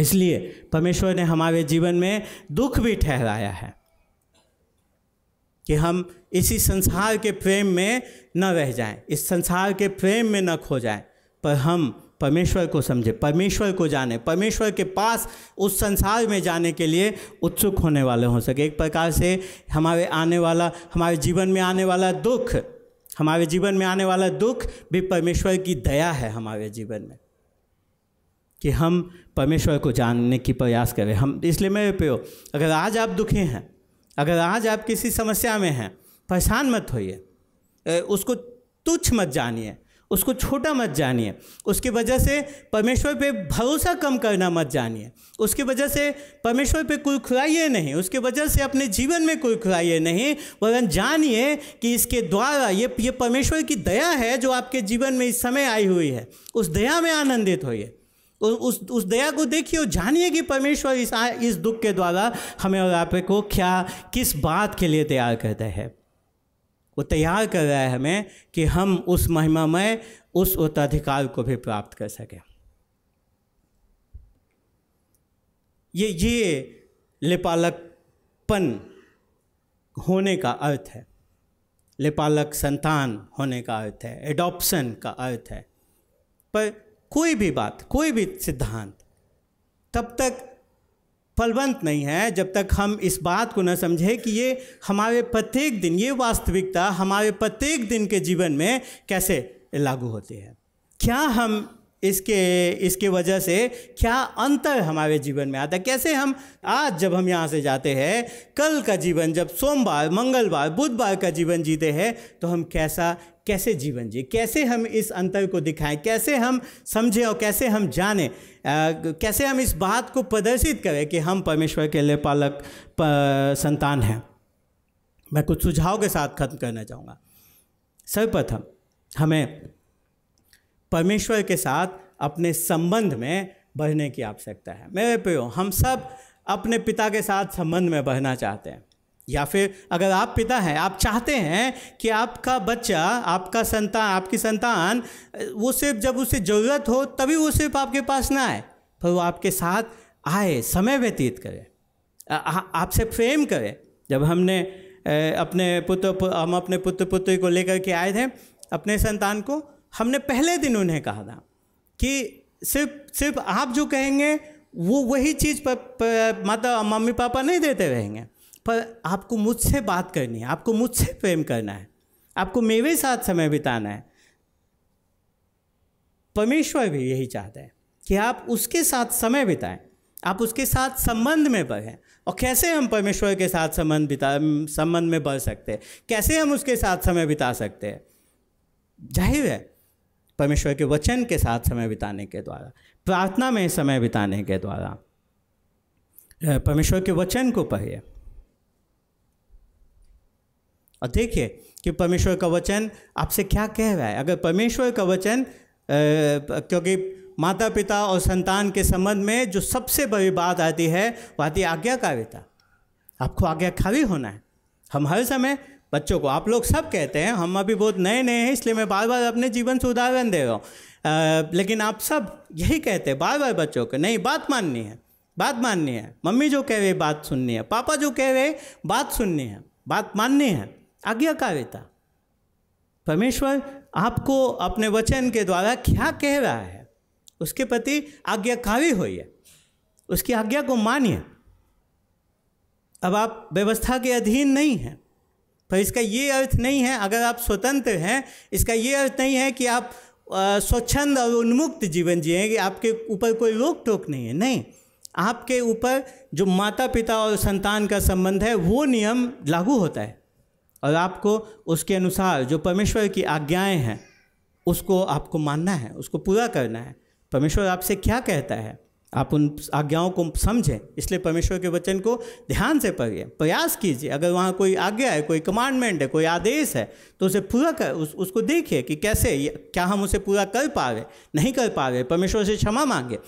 इसलिए परमेश्वर ने हमारे जीवन में दुख भी ठहराया है। कि हम इसी संसार के प्रेम में न रह जाएँ, इस संसार के प्रेम में न खो जाएँ, पर हम परमेश्वर को समझे परमेश्वर को जाने परमेश्वर के पास उस संसार में जाने के लिए उत्सुक होने वाले हो सके। एक प्रकार से हमारे आने वाला हमारे जीवन में आने वाला दुख हमारे जीवन में आने वाला दुख भी परमेश्वर की दया है हमारे जीवन में। कि हम परमेश्वर को जानने की प्रयास करें। हम इसलिए मेरे प्यो अगर आज आप दुखी हैं अगर आज आप किसी समस्या में हैं, परेशान मत होइए। उसको तुच्छ मत जानिए, उसको छोटा मत जानिए। उसकी वजह से परमेश्वर पे भरोसा कम करना मत जानिए। उसकी वजह से परमेश्वर पे कुल खुराइए नहीं। उसकी वजह से अपने जीवन में कुल खुराइए नहीं। वरन जानिए कि इसके द्वारा ये ये परमेश्वर की दया है जो आपके जीवन में इस समय आई हुई है। उस दया में आनंदित होइए। उस उस दया को देखिए और जानिए कि परमेश्वर इस इस दुख के द्वारा हमें और आप को क्या, किस बात के लिए तैयार करता है। वो तैयार कर रहा है हमें कि हम उस महिमामय, उस उत्तराधिकार को भी प्राप्त कर सकें। ये ये लेपालकपन होने का अर्थ है। लेपालक संतान होने का अर्थ है। एडॉप्शन का अर्थ है। पर कोई भी बात, कोई भी सिद्धांत तब तक फलवंत नहीं है जब तक हम इस बात को न समझें कि ये हमारे प्रत्येक दिन, ये वास्तविकता हमारे प्रत्येक दिन के जीवन में कैसे लागू होती है। क्या हम इसके इसके वजह से क्या अंतर हमारे जीवन में आता है? कैसे हम आज जब हम यहाँ से जाते हैं, कल का जीवन जब सोमवार, मंगलवार, बुधवार का जीवन जीते हैं तो हम कैसा, कैसे जीवन जिए? कैसे हम इस अंतर को दिखाएँ? कैसे हम समझें और कैसे हम जानें? कैसे हम इस बात को प्रदर्शित करें कि हम परमेश्वर के लिए पालक संतान हैं? मैं कुछ सुझाव के साथ खत्म करना चाहूँगा। सर्वप्रथम, हमें परमेश्वर के साथ अपने संबंध में बढ़ने की आवश्यकता है। मेरे प्रियो हम सब अपने पिता के साथ संबंध में बढ़ना चाहते हैं। या फिर अगर आप पिता हैं, आप चाहते हैं कि आपका बच्चा, आपका संतान, आपकी संतान, वो सिर्फ़ जब उसे ज़रूरत हो, तभी वो सिर्फ़ आपके पास ना आए, पर वो आपके साथ आए, समय व्यतीत करे आपसे प्रेम करे। जब हमने अपने पुत्र हम अपने पुत्र पुत्री को लेकर के आए थे, अपने संतान को, हमने पहले दिन उन्हें कहा था कि सिर्फ़ सिर्फ़ आप जो कहेंगे वो वही चीज़ पर, पर माता मम्मी पापा नहीं देते रहेंगे। पर आपको मुझसे बात करनी है आपको मुझसे प्रेम करना है आपको मेरे साथ समय बिताना है। परमेश्वर भी यही चाहता है कि आप उसके साथ समय बिताएँ आप उसके साथ संबंध में बढ़ें। और कैसे हम परमेश्वर के साथ संबंध बिता संबंध में बढ़ सकते हैं? कैसे हम उसके साथ समय बिता सकते हैं? ज़ाहिर है परमेश्वर के वचन के साथ समय बिताने के द्वारा, प्रार्थना में समय बिताने के द्वारा परमेश्वर के वचन को पढ़िए। और देखिए कि परमेश्वर का वचन आपसे क्या कह रहा है। अगर परमेश्वर का वचन क्योंकि माता पिता और संतान के संबंध में जो सबसे बड़ी बात आती है, वो आती है आज्ञाकारिता। आपको आज्ञाकारी होना है। हम हर समय बच्चों को। आप लोग सब कहते हैं, हम अभी बहुत नए नए हैं, इसलिए मैं बार बार अपने जीवन से उदाहरण दे रहा हूँ। लेकिन आप सब यही कहते हैं बार बार बच्चों को, नहीं, बात माननी है, बात माननी है। मम्मी जो कह रही बात सुननी है। पापा जो कह रहे बात सुननी है, बात माननी है। आज्ञाकारिता। परमेश्वर आपको अपने वचन के द्वारा क्या कह रहा है, उसके प्रति आज्ञाकारी होइए, उसकी आज्ञा को मानिए। अब आप व्यवस्था के अधीन नहीं हैं। पर इसका ये अर्थ नहीं है, अगर आप स्वतंत्र हैं, इसका ये अर्थ नहीं है कि आप स्वच्छंद और उन्मुक्त जीवन जिएँगे, आपके ऊपर कोई रोक टोक नहीं है। नहीं, आपके ऊपर जो माता पिता और संतान का संबंध है, वो नियम लागू होता है। और आपको उसके अनुसार जो परमेश्वर की आज्ञाएँ हैं, उसको आपको मानना है, उसको पूरा करना है। परमेश्वर आपसे क्या कहता है? आप उन आज्ञाओं को समझें इसलिए परमेश्वर के वचन को ध्यान से पढ़िए। प्रयास कीजिए अगर वहाँ कोई आज्ञा है कोई कमांडमेंट है कोई आदेश है तो उसे पूरा कर उस, उसको देखिए कि कैसे क्या हम उसे पूरा कर पा रहे नहीं कर पा रहे परमेश्वर से क्षमा मांगे।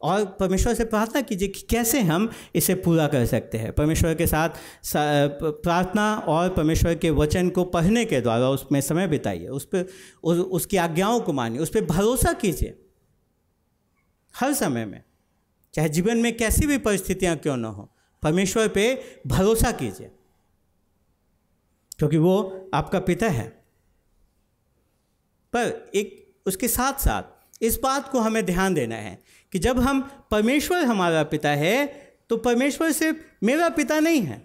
और परमेश्वर से प्रार्थना कीजिए कि कैसे हम इसे पूरा कर सकते हैं। परमेश्वर के साथ प्रार्थना और परमेश्वर के वचन को पढ़ने के द्वारा उसमें समय बिताइए। उस पर उस, उसकी आज्ञाओं को मानिए। उस पर भरोसा कीजिए। हर समय में, चाहे जीवन में कैसी भी परिस्थितियाँ क्यों ना हो, परमेश्वर पे भरोसा कीजिए, क्योंकि वो आपका पिता है। पर एक, उसके साथ साथ इस बात को हमें ध्यान देना है कि जब हम परमेश्वर हमारा पिता है तो परमेश्वर सिर्फ़ मेरा पिता नहीं है,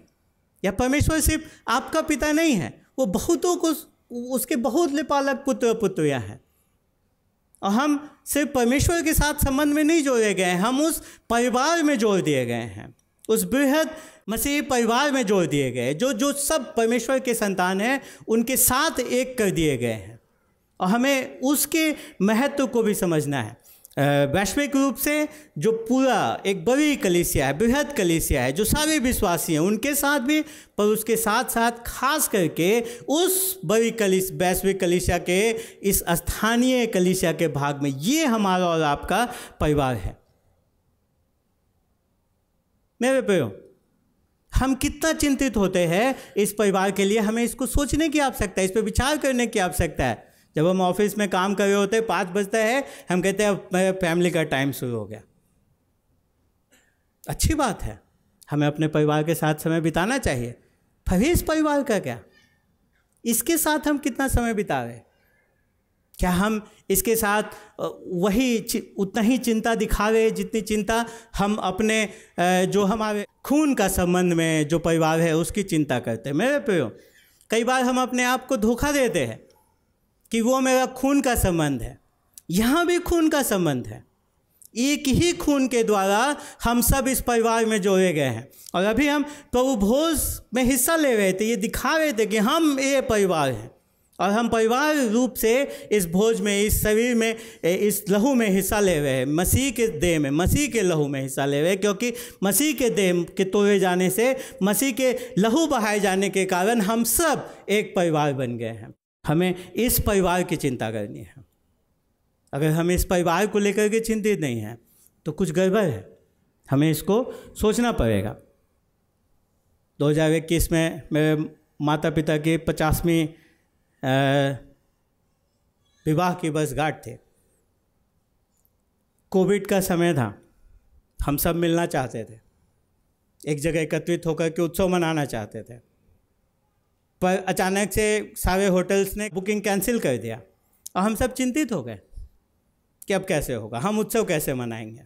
या परमेश्वर सिर्फ़ आपका पिता नहीं है, वो बहुतों को, उसके बहुत लिपालक पुत्र पुत्रियाँ हैं। और हम सिर्फ़ परमेश्वर के साथ संबंध में नहीं जोड़े गए, हम उस परिवार में जोड़ दिए गए हैं। उस बृहद मसीह परिवार में जोड़ दिए गए, जो जो सब परमेश्वर के संतान हैं, उनके साथ एक कर दिए गए हैं। और हमें उसके महत्व को भी समझना है। वैश्विक रूप से जो पूरा एक बड़ी कलिसिया है, बृहद कलिसिया है, जो सारे विश्वासी हैं, उनके साथ भी, पर उसके साथ साथ खास करके उस बड़ी कलिस, वैश्विक कलिसिया के, इस स्थानीय कलिसिया के भाग में, ये हमारा और आपका परिवार है। मेरे प्रियो, हम कितना चिंतित होते हैं इस परिवार के लिए, हमें इसको सोचने की आवश्यकता है, इस पर विचार करने की आवश्यकता है। जब हम ऑफ़िस में काम कर रहे होते हैं पाँच बजता है, हम कहते हैं, अब फैमिली का टाइम शुरू हो गया। अच्छी बात है। हमें अपने परिवार के साथ समय बिताना चाहिए। फिर इस परिवार का क्या? इसके साथ हम कितना समय बिता रहे क्या हम इसके साथ वही उतना ही चिंता दिखा रहे जितनी चिंता हम अपने जो हमारे खून का संबंध में जो परिवार है, उसकी चिंता करते हैं। मेरे प्रियो, कई बार हम अपने आप को धोखा देते हैं। कि वो मेरा खून का संबंध है। यहाँ भी खून का संबंध है। एक ही खून के द्वारा हम सब इस परिवार में जोड़े गए हैं। और अभी हम प्रभु भोज में हिस्सा ले रहे थे, ये दिखा रहे थे कि हम ये परिवार हैं। और हम परिवार रूप से इस भोज में, इस शरीर में, इस लहू में हिस्सा ले रहे हैं। मसीह के देह में, मसीह के लहू में हिस्सा ले रहे हैं, क्योंकि मसीह के देह के तोड़े जाने से, मसीह के लहू बहाए जाने के कारण हम सब एक परिवार बन गए हैं। हमें इस परिवार की चिंता करनी है। अगर हम इस परिवार को लेकर के चिंतित नहीं हैं तो कुछ गड़बड़ है। हमें इसको सोचना पड़ेगा। दो हज़ार इक्कीस में मेरे माता पिता की पचासवीं विवाह की वर्षगांठ थे। कोविड का समय था। हम सब मिलना चाहते थे। एक जगह एकत्रित होकर के उत्सव मनाना चाहते थे। पर अचानक से सारे होटल्स ने बुकिंग कैंसिल कर दिया। और हम सब चिंतित हो गए कि अब कैसे होगा, हम उत्सव कैसे मनाएँगे।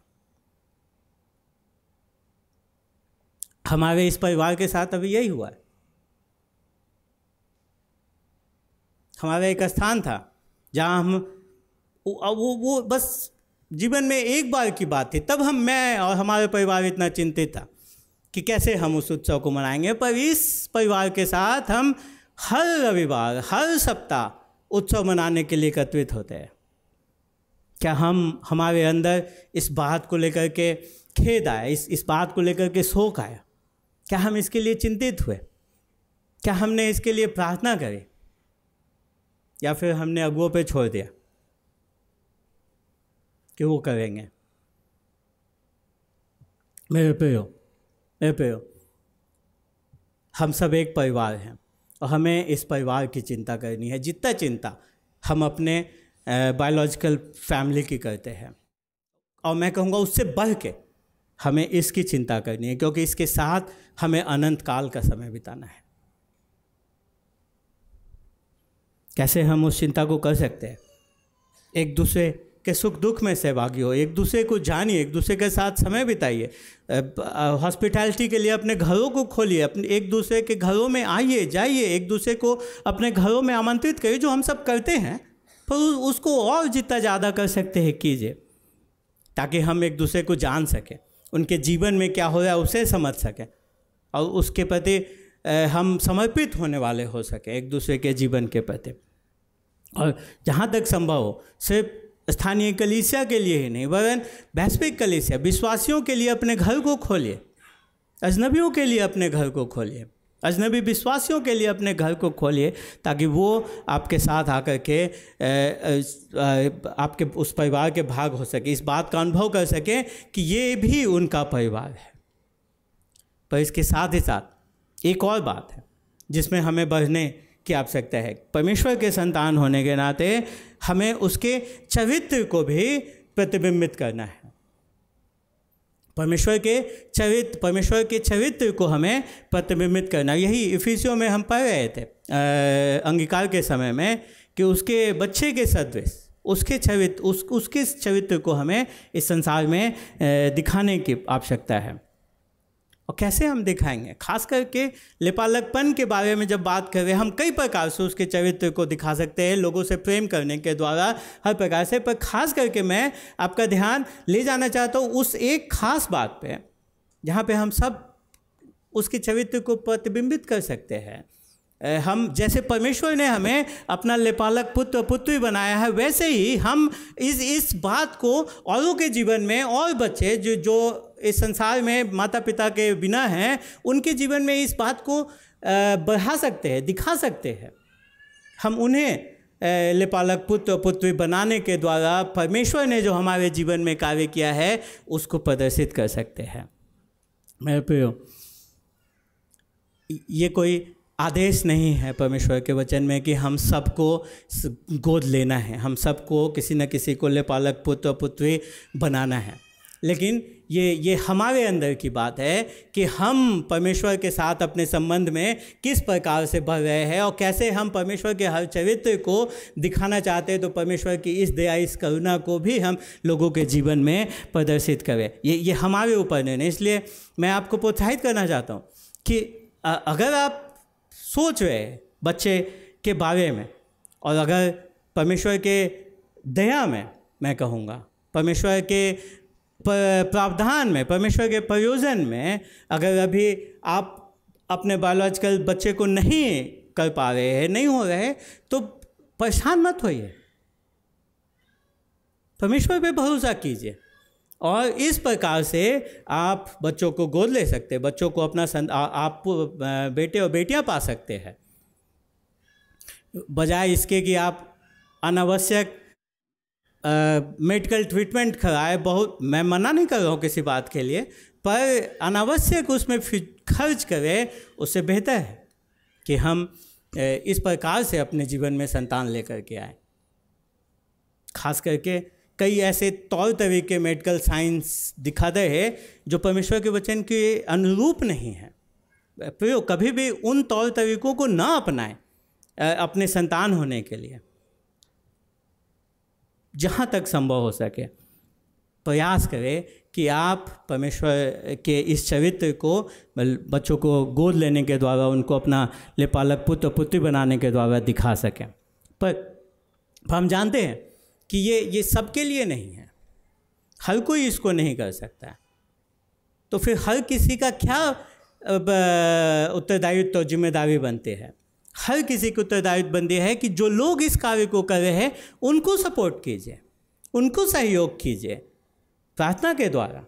हमारे इस परिवार के साथ अभी यही हुआ है। हमारा एक स्थान था जहाँ हम वो वो बस जीवन में एक बार की बात थी, तब हम, मैं और हमारे परिवार इतना चिंतित था। कि कैसे हम उस उत्सव को मनाएँगे। पर इस परिवार के साथ हम हर रविवार, हर सप्ताह उत्सव मनाने के लिए एकत्रित होते हैं। क्या हम, हमारे अंदर इस बात को लेकर के खेद आया, इस इस बात को लेकर के शोक आया? क्या हम इसके लिए चिंतित हुए? क्या हमने इसके लिए प्रार्थना करी? या फिर हमने अगुओं पे छोड़ दिया कि वो करेंगे? मेरे प्रियो मेरे प्रियो, हम सब एक परिवार हैं और हमें इस परिवार की चिंता करनी है। जितना चिंता हम अपने बायोलॉजिकल फैमिली की करते हैं। और मैं कहूँगा उससे बढ़ के हमें इसकी चिंता करनी है, क्योंकि इसके साथ हमें अनंत काल का समय बिताना है। कैसे हम उस चिंता को कर सकते हैं? एक दूसरे के सुख दुख में सहभागी हो, एक दूसरे को जानिए, एक दूसरे के साथ समय बिताइए। हॉस्पिटैलिटी के लिए अपने घरों को खोलिए, अपने, एक दूसरे के घरों में आइए, जाइए, एक दूसरे को अपने घरों में आमंत्रित करिए, जो हम सब करते हैं, पर उसको और जितना ज़्यादा कर सकते हैं, कीजिए, ताकि हम एक दूसरे को जान सकें, उनके जीवन में क्या हो रहा है, उसे समझ सकें, और उसके प्रति हम समर्पित होने वाले हो सकें, एक दूसरे के जीवन के प्रति। और जहाँ तक संभव हो, सिर्फ़ स्थानीय कलीसिया के लिए ही नहीं वरन वैश्विक कलीसिया, विश्वासियों के लिए अपने घर को खोलिए, अजनबियों के लिए अपने घर को खोलिए, अजनबी विश्वासियों के लिए अपने घर को खोलिए, ताकि वो आपके साथ आकर के आपके, उस परिवार के भाग हो सके, इस बात का अनुभव कर सकें कि ये भी उनका परिवार है। पर इसके साथ ही साथ एक और बात है, जिसमें हमें बढ़ने की आवश्यकता है। परमेश्वर के संतान होने के नाते हमें उसके चरित्र को भी प्रतिबिंबित करना है। परमेश्वर के चरित्र परमेश्वर के चरित्र को हमें प्रतिबिंबित करना यही इफिसियों में हम पढ़ रहे थे अंगीकार के समय में कि उसके बच्चे के सदृश, उसके चरित्र उस, उसके चरित्र को हमें इस संसार में दिखाने की आवश्यकता है। और कैसे हम दिखाएँगे? खास करके लेपालकपन के बारे में जब बात कर रहे हैं हम कई प्रकार से उसके चरित्र को दिखा सकते हैं, लोगों से प्रेम करने के द्वारा हर प्रकार से। पर खास करके मैं आपका ध्यान ले जाना चाहता हूँ उस एक खास बात पे, जहाँ पे हम सब उसके चरित्र को प्रतिबिंबित कर सकते हैं। हम जैसे परमेश्वर ने हमें अपना लेपालक पुत्र, पुत्री बनाया है, वैसे ही हम इस इस बात को औरों के जीवन में और बच्चे जो जो इस संसार में माता पिता के बिना हैं, उनके जीवन में इस बात को बढ़ा सकते हैं, दिखा सकते हैं। हम उन्हें लेपालक पुत्र पुत्री बनाने के द्वारा परमेश्वर ने जो हमारे जीवन में कार्य किया है, उसको प्रदर्शित कर सकते हैं। मेरे प्रियो, ये कोई आदेश नहीं है परमेश्वर के वचन में कि हम सबको गोद लेना है, हम सबको किसी न किसी को लेपालक पुत्र पुत्री बनाना है। लेकिन ये ये हमारे अंदर की बात है कि हम परमेश्वर के साथ अपने संबंध में किस प्रकार से बढ़ रहे हैं और कैसे हम परमेश्वर के हर चरित्र को दिखाना चाहते हैं तो परमेश्वर की इस दया, इस करुणा को भी हम लोगों के जीवन में प्रदर्शित करें। ये ये हमारे ऊपर नहीं इसलिए मैं आपको प्रोत्साहित करना चाहता हूँ कि अगर आप सोच रहे बच्चे के बारे में और अगर परमेश्वर के दया में मैं कहूँगा, परमेश्वर के प्रावधान में परमेश्वर के प्रयोजन में अगर अभी आप अपने बायोलॉजिकल बच्चे को नहीं कर पा रहे हैं नहीं हो रहे तो परेशान मत होइए। परमेश्वर पे भरोसा कीजिए। और इस प्रकार से आप बच्चों को गोद ले सकते हैं बच्चों को अपना आ, आप बेटे और बेटियाँ पा सकते हैं। बजाय इसके कि आप अनावश्यक मेडिकल ट्रीटमेंट कराए बहुत, मैं मना नहीं कर रहा हूँ किसी बात के लिए, पर अनावश्यक उसमें खर्च करें, उससे बेहतर है कि हम इस प्रकार से अपने जीवन में संतान लेकर के आए। खास करके कई ऐसे तौर तरीके मेडिकल साइंस दिखा दिखाते हैं, जो परमेश्वर के वचन के अनुरूप नहीं है। प्रयोग कभी भी उन तौर तरीकों को ना अपनाएँ अपने संतान होने के लिए। जहाँ तक संभव हो सके। प्रयास करें कि आप परमेश्वर के इस चरित्र को बच्चों को गोद लेने के द्वारा, उनको अपना लेपालक पुत्र, पुत्री बनाने के द्वारा दिखा सकें। पर हम जानते हैं कि ये ये सबके लिए नहीं है। हर कोई इसको नहीं कर सकता तो फिर हर किसी का क्या उत्तरदायित्व तो ज़िम्मेदारी बनती है? हर किसी की उत्तरदायित्व बनती है कि जो लोग इस कार्य को कर रहे हैं, उनको सपोर्ट कीजिए, उनको सहयोग कीजिए। प्रार्थना के द्वारा।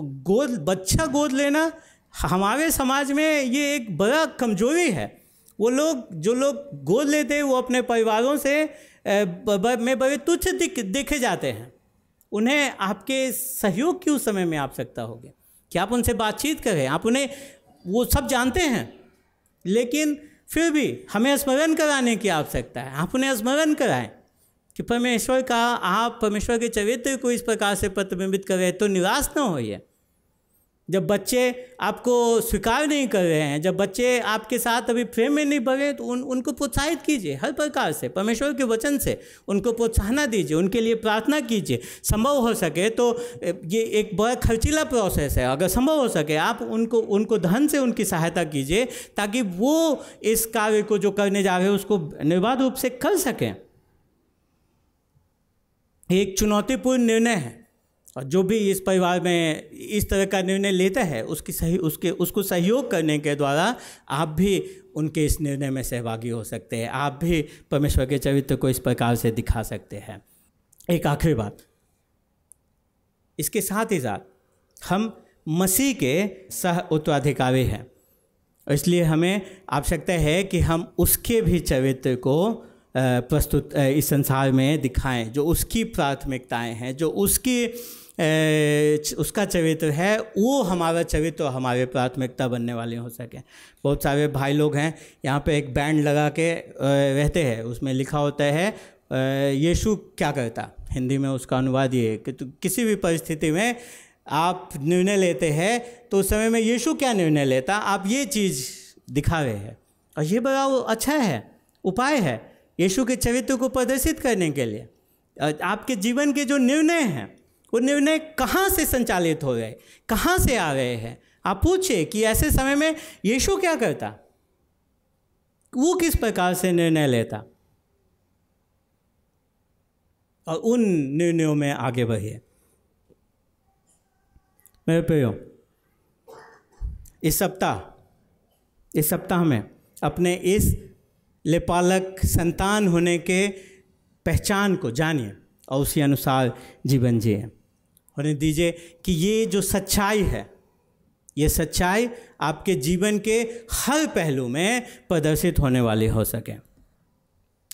गोद, बच्चा गोद लेना, हमारे समाज में ये एक बड़ा कमज़ोरी है। वो लोग, जो लोग गोद लेते हैं, वो अपने परिवारों से में बड़े तुच्छ दिख, देखे जाते हैं। उन्हें आपके सहयोग की उस समय में आवश्यकता होगी। कि आप उनसे बातचीत करें, आप उन्हें, वो सब जानते हैं। लेकिन फिर भी हमें स्मरण कराने की आवश्यकता है। आप उन्हें स्मरण कराएँ कि परमेश्वर का, आप परमेश्वर के चरित्र को इस प्रकार से प्रतिबिंबित करें तो निराश न होइए। जब बच्चे आपको स्वीकार नहीं कर रहे हैं, जब बच्चे आपके साथ अभी प्रेम में नहीं बढ़े तो उन, उनको प्रोत्साहित कीजिए हर प्रकार से, परमेश्वर के वचन से उनको प्रोत्साहना दीजिए, उनके लिए प्रार्थना कीजिए। संभव हो सके तो ये एक बड़ा खर्चीला प्रोसेस है। अगर संभव हो सके, आप उनको उनको धन से उनकी सहायता कीजिए, ताकि वो इस कार्य को जो करने जा रहे हैं, उसको निर्बाध रूप से कर सकें। एक चुनौतीपूर्ण निर्णय है। और जो भी इस परिवार में इस तरह का निर्णय लेता है, उसकी सही, उसके, उसको सहयोग करने के द्वारा आप भी उनके इस निर्णय में सहभागी हो सकते हैं। आप भी परमेश्वर के चरित्र को इस प्रकार से दिखा सकते हैं। एक आखिरी बात। इसके साथ ही साथ हम मसीह के सह उत्तराधिकारी हैं। इसलिए हमें आवश्यकता है कि हम उसके भी चरित्र को प्रस्तुत इस संसार में दिखाएँ, जो उसकी प्राथमिकताएँ हैं, जो उसकी उसका चरित्र है, वो हमारा चरित्र हमारे प्राथमिकता बनने वाले हो सके। बहुत सारे भाई लोग हैं, यहाँ पे एक बैंड लगा के रहते हैं, उसमें लिखा होता है यीशु क्या करता? हिंदी में उसका अनुवाद ये है कि तो किसी भी परिस्थिति में आप निर्णय लेते हैं तो उस समय में यीशु क्या निर्णय लेता? आप ये चीज़ दिखा रहे हैं। और ये बड़ा अच्छा है, उपाय है, यीशु के चरित्र को प्रदर्शित करने के लिए। आपके जीवन के जो निर्णय हैं वो निर्णय कहाँ से संचालित हो गए? कहाँ से आ गए हैं? आप पूछे कि ऐसे समय में यीशु क्या करता? वो किस प्रकार से निर्णय लेता? और उन निर्णयों में आगे बढ़िए। मेरे प्रियो, इस सप्ताह इस सप्ताह में अपने इस लेपालक संतान होने के पहचान को जानिए और उसी अनुसार जीवन जिए। होने दीजिए कि ये जो सच्चाई है, ये सच्चाई आपके जीवन के हर पहलू में प्रदर्शित होने वाली हो सके।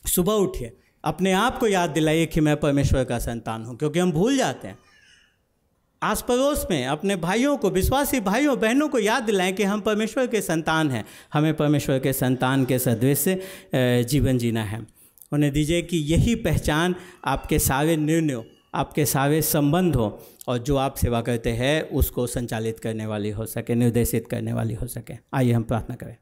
सुबह उठिए, अपने आप को याद दिलाइए कि मैं परमेश्वर का संतान हूँ, क्योंकि हम भूल जाते हैं। आस पड़ोस में अपने भाइयों को, विश्वासी भाइयों, बहनों को याद दिलाएँ कि हम परमेश्वर के संतान हैं। हमें परमेश्वर के संतान के सदृश जीवन जीना है। उन्हें दीजिए कि यही पहचान आपके सारे निर्णयों आपके सारे संबंध हो और जो आप सेवा करते हैं, उसको संचालित करने वाली हो सके, निर्देशित करने वाली हो सके। आइए हम प्रार्थना करें।